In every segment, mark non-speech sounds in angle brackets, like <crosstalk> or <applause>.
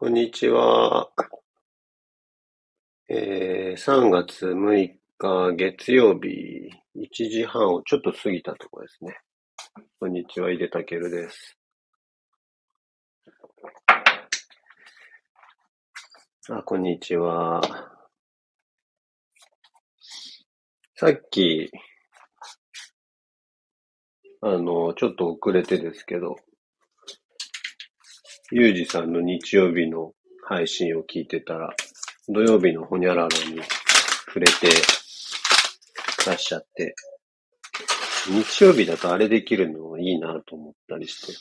こんにちは。えー、3月6日月曜日1時半をちょっと過ぎたところですね。こんにちは、井出るです。あ、こんにちは。さっき、あの、ちょっと遅れてですけど、ゆうじさんの日曜日の配信を聞いてたら、土曜日のほにゃららに触れてらっしゃって、日曜日だとあれできるのいいなと思ったりして、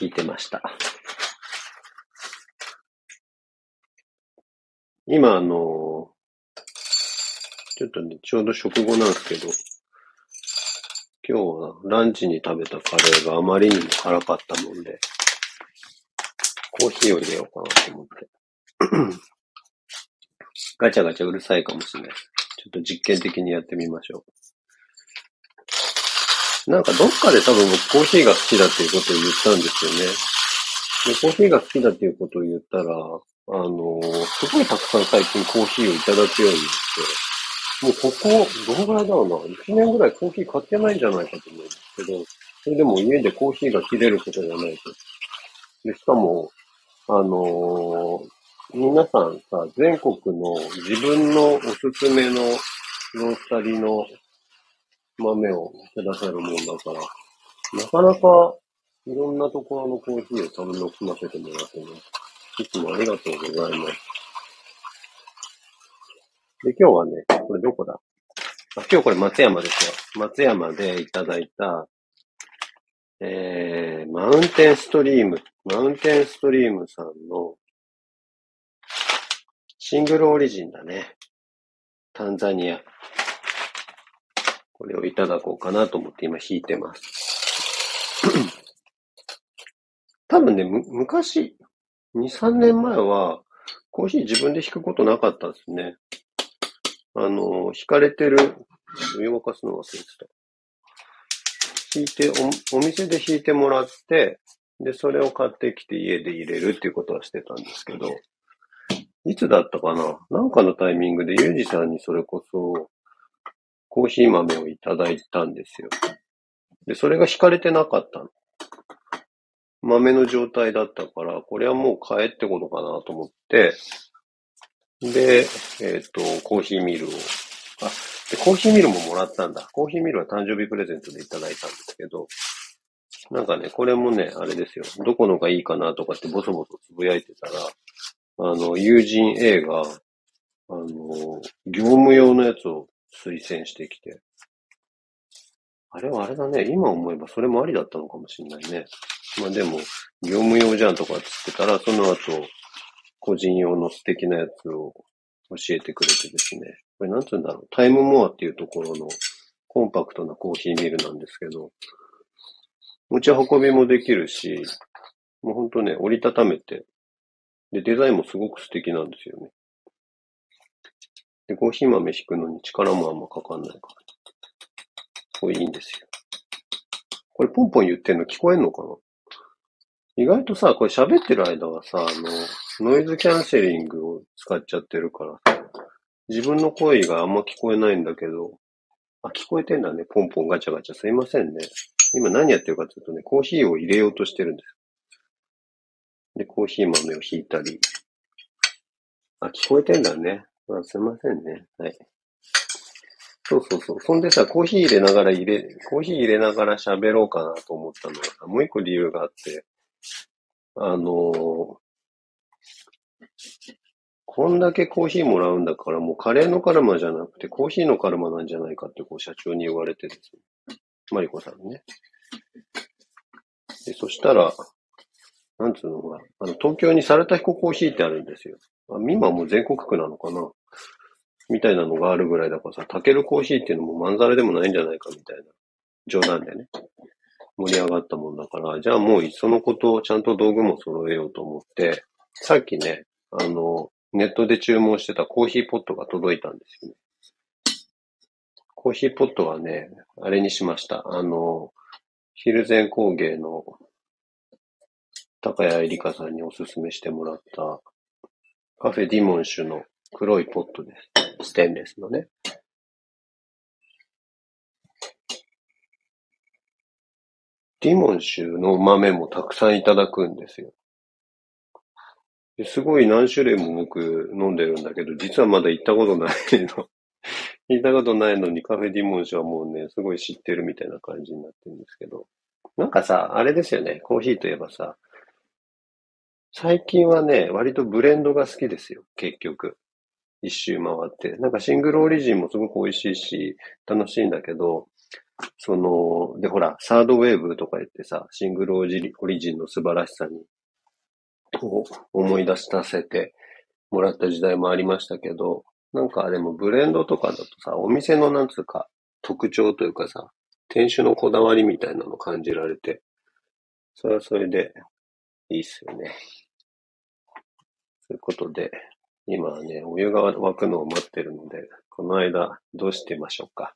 聞いてました。今あの、ちょっとね、ちょうど食後なんですけど、今日はランチに食べたカレーがあまりにも辛かったもんで、コーヒーを入れようかなと思って。<clears throat> ガチャガチャうるさいかもしれない。ちょっと実験的にやってみましょう。なんかどっかで多分僕コーヒーが好きだっていうことを言ったんですよね。で、コーヒーが好きだっていうことを言ったら、あのー、すごいたくさん最近コーヒーをいただくようになって、もうここ、どのぐらいだろうな。1年ぐらいコーヒー買ってないんじゃないかと思うんですけど、それでも家でコーヒーが切れることがないと。で、しかも、あのー、皆さんさ、全国の自分のおすすめのロースタリーの豆をくださるもんだから、なかなかいろんなところのコーヒーを楽しませてもらってます。いつもありがとうございます。で、今日はね、これどこだ？あ今日これ松山ですよ。松山でいただいた、えー、マウンテンストリーム、マウンテンストリームさんのシングルオリジンだね。タンザニア。これをいただこうかなと思って今弾いてます。<clears throat> 多分ね、む、昔、2、3年前は、コーヒー自分で弾くことなかったですね。あの、引かれてる、湯沸かすの忘れてた。引いてお、お店で引いてもらって、で、それを買ってきて家で入れるっていうことはしてたんですけど、いつだったかな？なんかのタイミングでユージさんにそれこそ、コーヒー豆をいただいたんですよ。で、それが引かれてなかったの。豆の状態だったから、これはもう買えってことかなと思って、で、えっ、ー、と、コーヒーミルを、あ、で、コーヒーミルももらったんだ。コーヒーミルは誕生日プレゼントでいただいたんですけど、なんかね、これもね、あれですよ。どこのがいいかなとかってボソボソつぶやいてたら、あの、友人 A が、あの、業務用のやつを推薦してきて、あれはあれだね。今思えばそれもありだったのかもしれないね。まあでも、業務用じゃんとかつってたら、その後、個人用の素敵なやつを教えてくれてですね。これなんつうんだろう。タイムモアっていうところのコンパクトなコーヒーミルなんですけど、持ち運びもできるし、もうほんとね、折りたためて、で、デザインもすごく素敵なんですよね。で、コーヒー豆引くのに力もあんまかかんないから。これいいんですよ。これポンポン言ってんの聞こえんのかな？意外とさ、これ喋ってる間はさ、あの、ノイズキャンセリングを使っちゃってるからさ、自分の声があんま聞こえないんだけど、あ、聞こえてんだね。ポンポンガチャガチャ。すいませんね。今何やってるかというとね、コーヒーを入れようとしてるんです。で、コーヒー豆をひいたり。あ、聞こえてんだね。あ、すいませんね。はい。そうそうそう。そんでさ、コーヒー入れながら入れ、コーヒー入れながら喋ろうかなと思ったのがさ、もう一個理由があって、あのこんだけコーヒーもらうんだから、もうカレーのカルマじゃなくて、コーヒーのカルマなんじゃないかってこう社長に言われてですね。マリコさんね。で、そしたら、なんつうのかな。あの、東京にサルタヒココーヒーってあるんですよ。あ今もう全国区なのかなみたいなのがあるぐらいだからさ、タケルコーヒーっていうのもまんざらでもないんじゃないかみたいな冗談でね。盛り上がったもんだから、じゃあもういっそのことをちゃんと道具も揃えようと思って、さっきね、あの、ネットで注文してたコーヒーポットが届いたんですよね。コーヒーポットはね、あれにしました。あの、ヒルゼン工芸の高谷えりかさんにおすすめしてもらったカフェディモンシュの黒いポットです。ステンレスのね。ディモンシュの豆もたくさんいただくんですよ。すごい何種類も僕飲んでるんだけど、実はまだ行ったことないの。<laughs> 行ったことないのにカフェディモンシュはもうね、すごい知ってるみたいな感じになってるんですけど。なんかさ、あれですよね、コーヒーといえばさ、最近はね、割とブレンドが好きですよ、結局。一周回って。なんかシングルオリジンもすごく美味しいし、楽しいんだけど、その、で、ほら、サードウェーブとか言ってさ、シングルオリジンの素晴らしさに、を思い出させてもらった時代もありましたけど、なんかでもブレンドとかだとさ、お店のなんつうか特徴というかさ、店主のこだわりみたいなの感じられて、それはそれでいいっすよね。ということで、今はね、お湯が沸くのを待ってるので、この間、どうしてましょうか。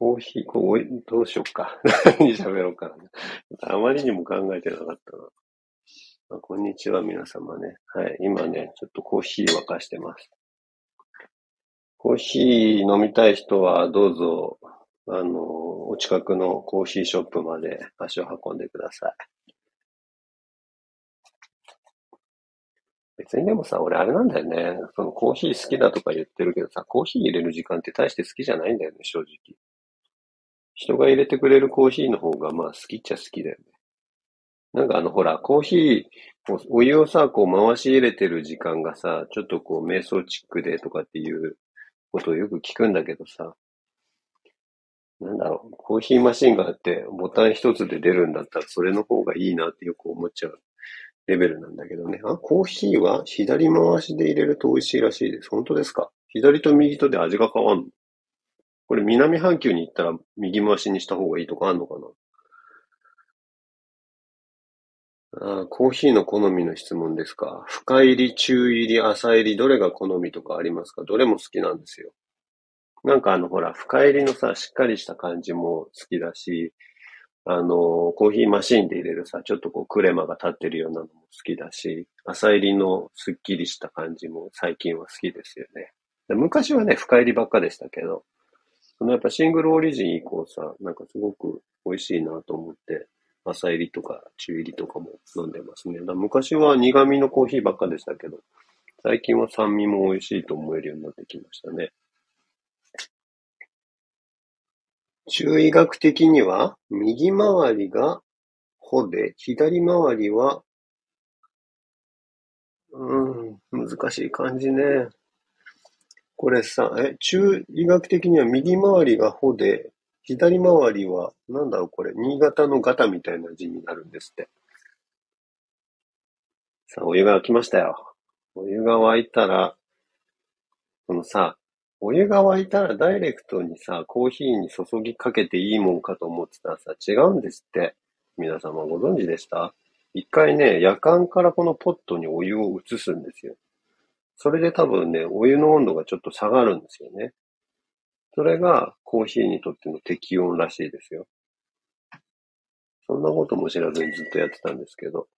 コーヒー、こう、どうしようか。<laughs> 何喋ろうかな。あまりにも考えてなかったな。まあ、こんにちは、皆様ね。はい。今ね、ちょっとコーヒー沸かしてます。コーヒー飲みたい人は、どうぞ、あの、お近くのコーヒーショップまで足を運んでください。別にでもさ、俺あれなんだよね。そのコーヒー好きだとか言ってるけどさ、コーヒー入れる時間って大して好きじゃないんだよね、正直。人が入れてくれるコーヒーの方がまあ好きっちゃ好きだよね。なんかあのほら、コーヒー、お湯をさ、こう回し入れてる時間がさ、ちょっとこう瞑想チックでとかっていうことをよく聞くんだけどさ、なんだろう、コーヒーマシンがあってボタン一つで出るんだったらそれの方がいいなってよく思っちゃうレベルなんだけどね。あ、コーヒーは左回しで入れると美味しいらしいです。本当ですか？左と右とで味が変わんの？これ南半球に行ったら右回しにした方がいいとかあんのかな？あコーヒーの好みの質問ですか。深入り、中入り、浅入り、どれが好みとかありますか？どれも好きなんですよ。なんかあの、ほら、深入りのさ、しっかりした感じも好きだし、あの、コーヒーマシンで入れるさ、ちょっとこうクレマが立ってるようなのも好きだし、朝入りのスッキリした感じも最近は好きですよね。昔はね、深入りばっかでしたけど、そのやっぱシングルオリジン以降さ、なんかすごく美味しいなと思って、朝入りとか中入りとかも飲んでますね。だ昔は苦味のコーヒーばっかでしたけど、最近は酸味も美味しいと思えるようになってきましたね。中医学的には、右回りがほで、左回りは、うん、難しい感じね。これさ、え、中医学的には右回りがほで、左回りは、なんだろうこれ、新潟のガタみたいな字になるんですって。さあ、お湯が沸きましたよ。お湯が沸いたら、このさ、お湯が沸いたらダイレクトにさ、コーヒーに注ぎかけていいもんかと思ってたらさ、違うんですって。皆様ご存知でした？一回ね、夜間からこのポットにお湯を移すんですよ。それで多分ね、お湯の温度がちょっと下がるんですよね。それがコーヒーにとっての適温らしいですよ。そんなことも知らずにずっとやってたんですけど。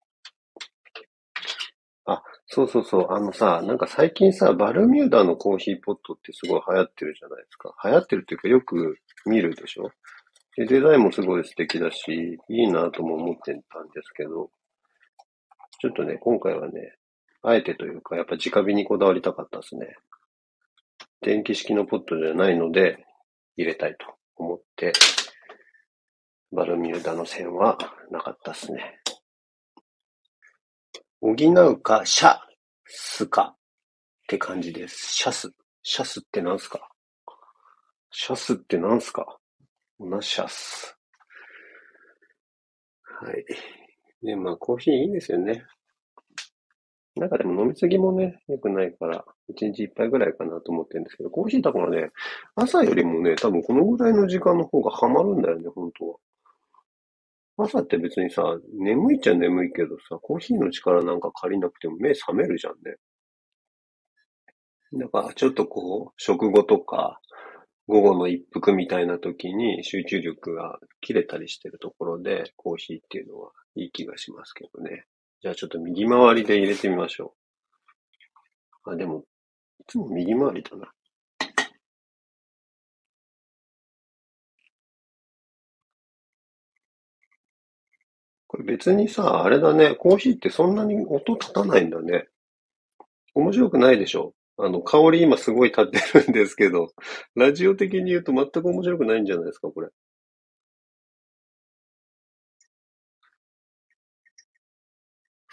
あ、そうそうそう。あのさ、なんか最近さ、バルミューダのコーヒーポットってすごい流行ってるじゃないですか。流行ってるっていうかよく見るでしょ？でデザインもすごい素敵だし、いいなとも思ってたんですけど、ちょっとね、今回はね、あえてというか、やっぱ直火にこだわりたかったですね。電気式のポットじゃないので、入れたいと思って、バルミューダの線はなかったですね。補うか、シャスかって感じです。シャス。シャスって何すか？シャスって何すか？ナシャス。はい。で、まあ、コーヒーいいんですよね。なんかでも飲みすぎもね、良くないから、一日一杯ぐらいかなと思ってるんですけど、コーヒーだからね、朝よりもね、多分このぐらいの時間の方がハマるんだよね、本当は。朝って別にさ、眠いっちゃ眠いけどさ、コーヒーの力なんか借りなくても目覚めるじゃんね。だからちょっとこう、食後とか、午後の一服みたいな時に集中力が切れたりしてるところで、コーヒーっていうのはいい気がしますけどね。じゃあちょっと右回りで入れてみましょう。あ、でも、いつも右回りだな。これ別にさ、あれだね、コーヒーってそんなに音立たないんだね。面白くないでしょあの、香り今すごい立ってるんですけど、ラジオ的に言うと全く面白くないんじゃないですか、これ。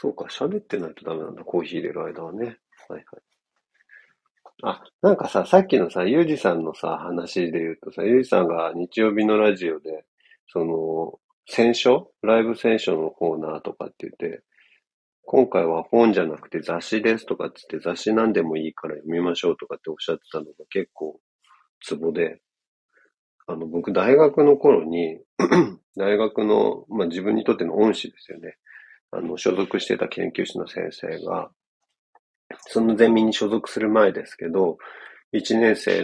そうか、喋ってないとダメなんだ、コーヒー入れる間はね。はいはい。あ、なんかさ、さっきのさ、ゆうじさんのさ、話で言うとさ、ゆうじさんが日曜日のラジオで、その、選書？ライブ選書のコーナーとかって言って、今回は本じゃなくて雑誌ですとかって言って雑誌何でもいいから読みましょうとかっておっしゃってたのが結構ツボで、あの、僕大学の頃に <clears throat> 大学の、まあ自分にとっての恩師ですよね。あの、所属してた研究室の先生が、そのゼミに所属する前ですけど、1年生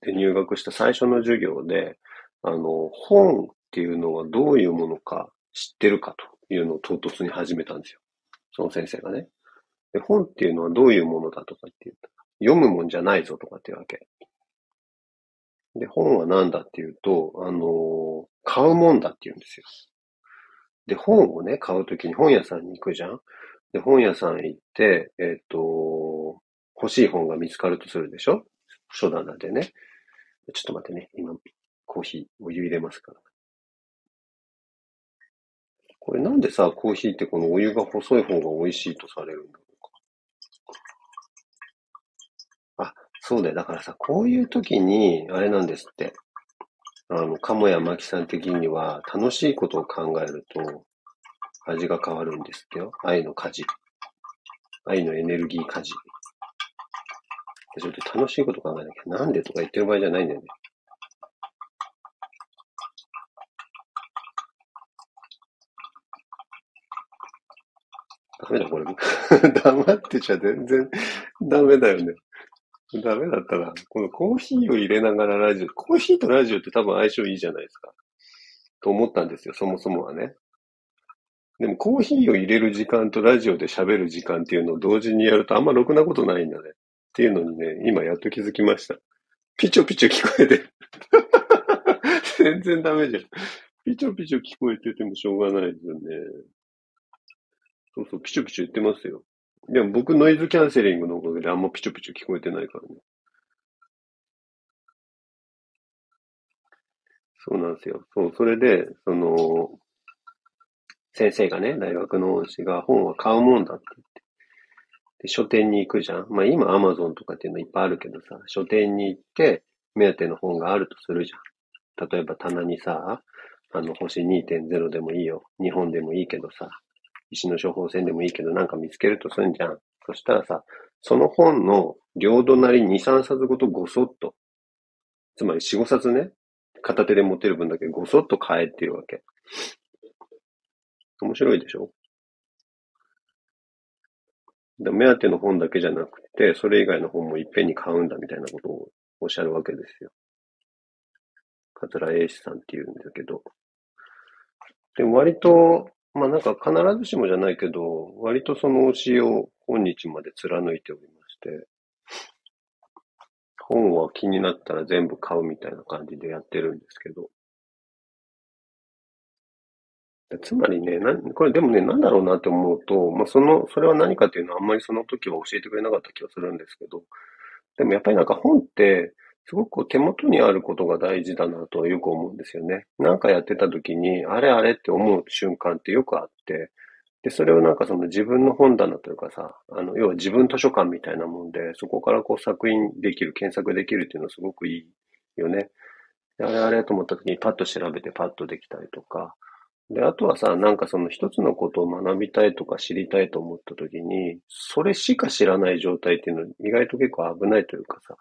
で入学した最初の授業で、あの、本っていうのはどういうものか知ってるかというのを唐突に始めたんですよ。その先生がね。で、本っていうのはどういうものだとかって言った読むもんじゃないぞとかっていうわけ。で、本は何だっていうと、あの買うもんだって言うんですよ。で、本をね、買うときに本屋さんに行くじゃんで、本屋さん行って、えっ、ー、と、欲しい本が見つかるとするでしょ？書棚でね。ちょっと待ってね。今、コーヒー、お湯入れますから。これなんでさ、コーヒーってこのお湯が細い方が美味しいとされるんだろうか？あ、そうだよ。だからさ、こういう時に、あれなんですって。あの、鴨や巻さん的には、楽しいことを考えると、味が変わるんですってよ。愛の家事。愛のエネルギー家事。ちょっと楽しいこと考えなきゃ。なんでとか言ってる場合じゃないんだよね。ダメだ、これ。<laughs> 黙ってちゃ全然ダメだよね。ダメだったら、このコーヒーを入れながらラジオ、コーヒーとラジオって多分相性いいじゃないですか。と思ったんですよ、そもそもはね。でもコーヒーを入れる時間とラジオで喋る時間っていうのを同時にやるとあんまろくなことないんだね。っていうのにね、今やっと気づきました。ピチョピチョ聞こえてる。<laughs> 全然ダメじゃん。ピチョピチョ聞こえててもしょうがないですよね。そうそう、ピチョピチョ言ってますよ。でも僕ノイズキャンセリングのおかげであんまピチョピチョ聞こえてないからね。そうなんですよ。そう、それで、その、先生がね、大学の恩師が本は買うもんだって言って。で、書店に行くじゃん。まあ今アマゾンとかっていうのいっぱいあるけどさ、書店に行って、目当ての本があるとするじゃん。例えば棚にさ、あの、星2.0でもいいよ。日本でもいいけどさ、石の処方箋でもいいけど、なんか見つけるとすんじゃん。そしたらさ、その本の両隣2、3冊ごとごそっと、つまり4、5冊ね、片手で持てる分だけごそっと変えっていうわけ。面白いでしょ？目当ての本だけじゃなくて、それ以外の本もいっぺんに買うんだみたいなことをおっしゃるわけですよ。桂英史さんって言うんだけど。で割と、まあなんか必ずしもじゃないけど、割とその教えを本日まで貫いておりまして、本は気になったら全部買うみたいな感じでやってるんですけど。つまりね、な、これでもね、なんだろうなって思うと、まあその、それは何かっていうのはあんまりその時は教えてくれなかった気がするんですけど、でもやっぱりなんか本って、すごく手元にあることが大事だなとはよく思うんですよね。なんかやってた時に、あれあれって思う瞬間ってよくあって、で、それをなんかその自分の本棚というかさ、あの、要は自分図書館みたいなもんで、そこからこう作品できる、検索できるっていうのはすごくいいよね。あれあれと思った時にパッと調べてパッとできたりとか、で、あとはさ、なんかその一つのことを学びたいとか知りたいと思った時に、それしか知らない状態っていうのは意外と結構危ないというかさ、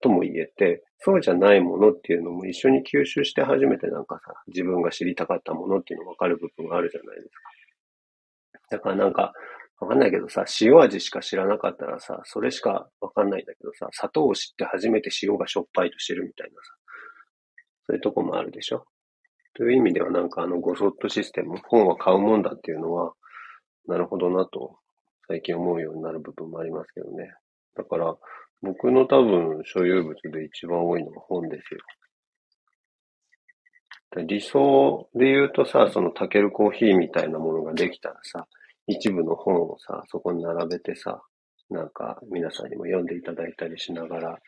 とも言えて、そうじゃないものっていうのも一緒に吸収して初めてなんかさ、自分が知りたかったものっていうのがわかる部分があるじゃないですか。だからなんか、わかんないけどさ、塩味しか知らなかったらさ、それしかわかんないんだけどさ、砂糖を知って初めて塩がしょっぱいと知るみたいなさ、そういうとこもあるでしょ。という意味ではなんかあのゴソットシステム、本は買うもんだっていうのは、なるほどなと、最近思うようになる部分もありますけどね。だから、僕の多分所有物で一番多いのは本ですよ。理想で言うとさ、そのタケルコーヒーみたいなものができたらさ、一部の本をさ、そこに並べてさ、なんか皆さんにも読んでいただいたりしながら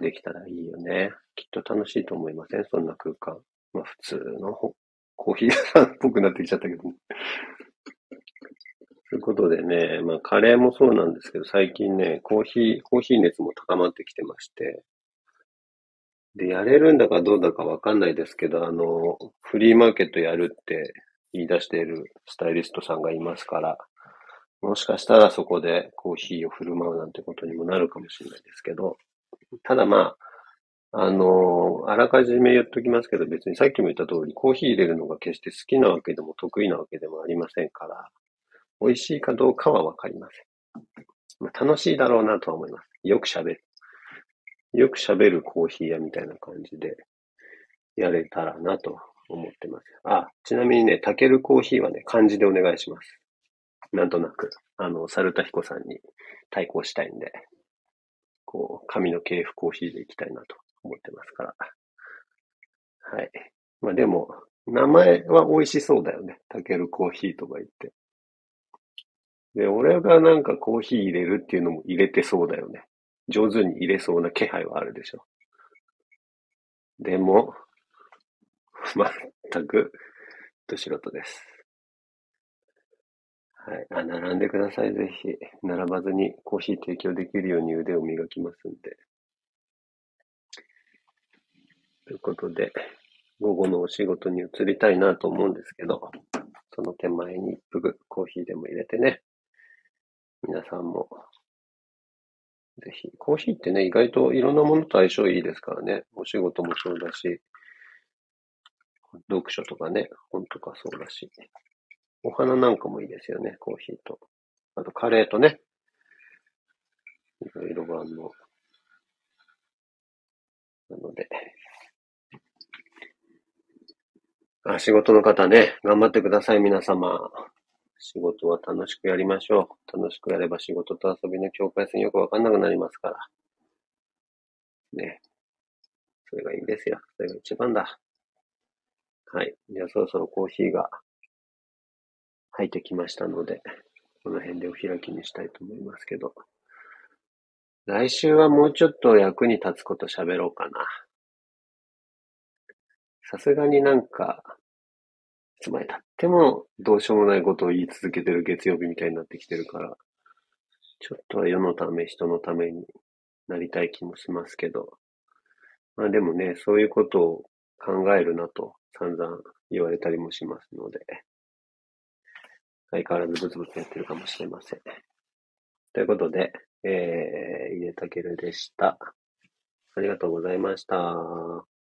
できたらいいよね。きっと楽しいと思いません？そんな空間。まあ普通のコーヒー屋さんっぽくなってきちゃったけどね。ということでね、まあカレーもそうなんですけど、最近ね、コーヒー、コーヒー熱も高まってきてまして、で、やれるんだかどうだかわかんないですけど、あの、フリーマーケットやるって言い出しているスタイリストさんがいますから、もしかしたらそこでコーヒーを振る舞うなんてことにもなるかもしれないですけど、ただまあ、あの、あらかじめ言っときますけど、別にさっきも言った通り、コーヒー入れるのが決して好きなわけでも得意なわけでもありませんから、美味しいかどうかはわかりません。楽しいだろうなとは思います。よく喋る。よく喋るコーヒー屋みたいな感じでやれたらなと思ってます。あ、ちなみにね、タケルコーヒーはね、漢字でお願いします。なんとなく、あの、サルタヒコさんに対抗したいんで、こう、紙の系譜コーヒーでいきたいなと思ってますから。はい。まあでも、名前は美味しそうだよね。タケルコーヒーとか言って。で、俺がなんかコーヒー入れるっていうのも入れてそうだよね。上手に入れそうな気配はあるでしょ。でも、<laughs> 全く、ど素人です。はい。あ、並んでください、ぜひ。並ばずにコーヒー提供できるように腕を磨きますんで。ということで、午後のお仕事に移りたいなと思うんですけど、その手前に一服コーヒーでも入れてね、皆さんも、ぜひ、コーヒーってね、意外といろんなものと相性いいですからね、お仕事もそうだし、読書とかね、本とかそうだし。お花なんかもいいですよね、コーヒーと。あとカレーとね。いろいろあの。なので。あ、仕事の方ね、頑張ってください、皆様。仕事は楽しくやりましょう。楽しくやれば仕事と遊びの境界線よくわかんなくなりますから。ね。それがいいですよ。それが一番だ。はい。じゃあそろそろコーヒーが入ってきましたので、この辺でお開きにしたいと思いますけど。来週はもうちょっと役に立つこと喋ろうかな。さすがになんか、つまで経ってもどうしようもないことを言い続けてる月曜日みたいになってきてるから、ちょっとは世のため、人のためになりたい気もしますけど、まあでもね、そういうことを考えるなと散々言われたりもしますので、相変わらずブツブツやってるかもしれません。ということで、えー、入れたけるでした。ありがとうございました。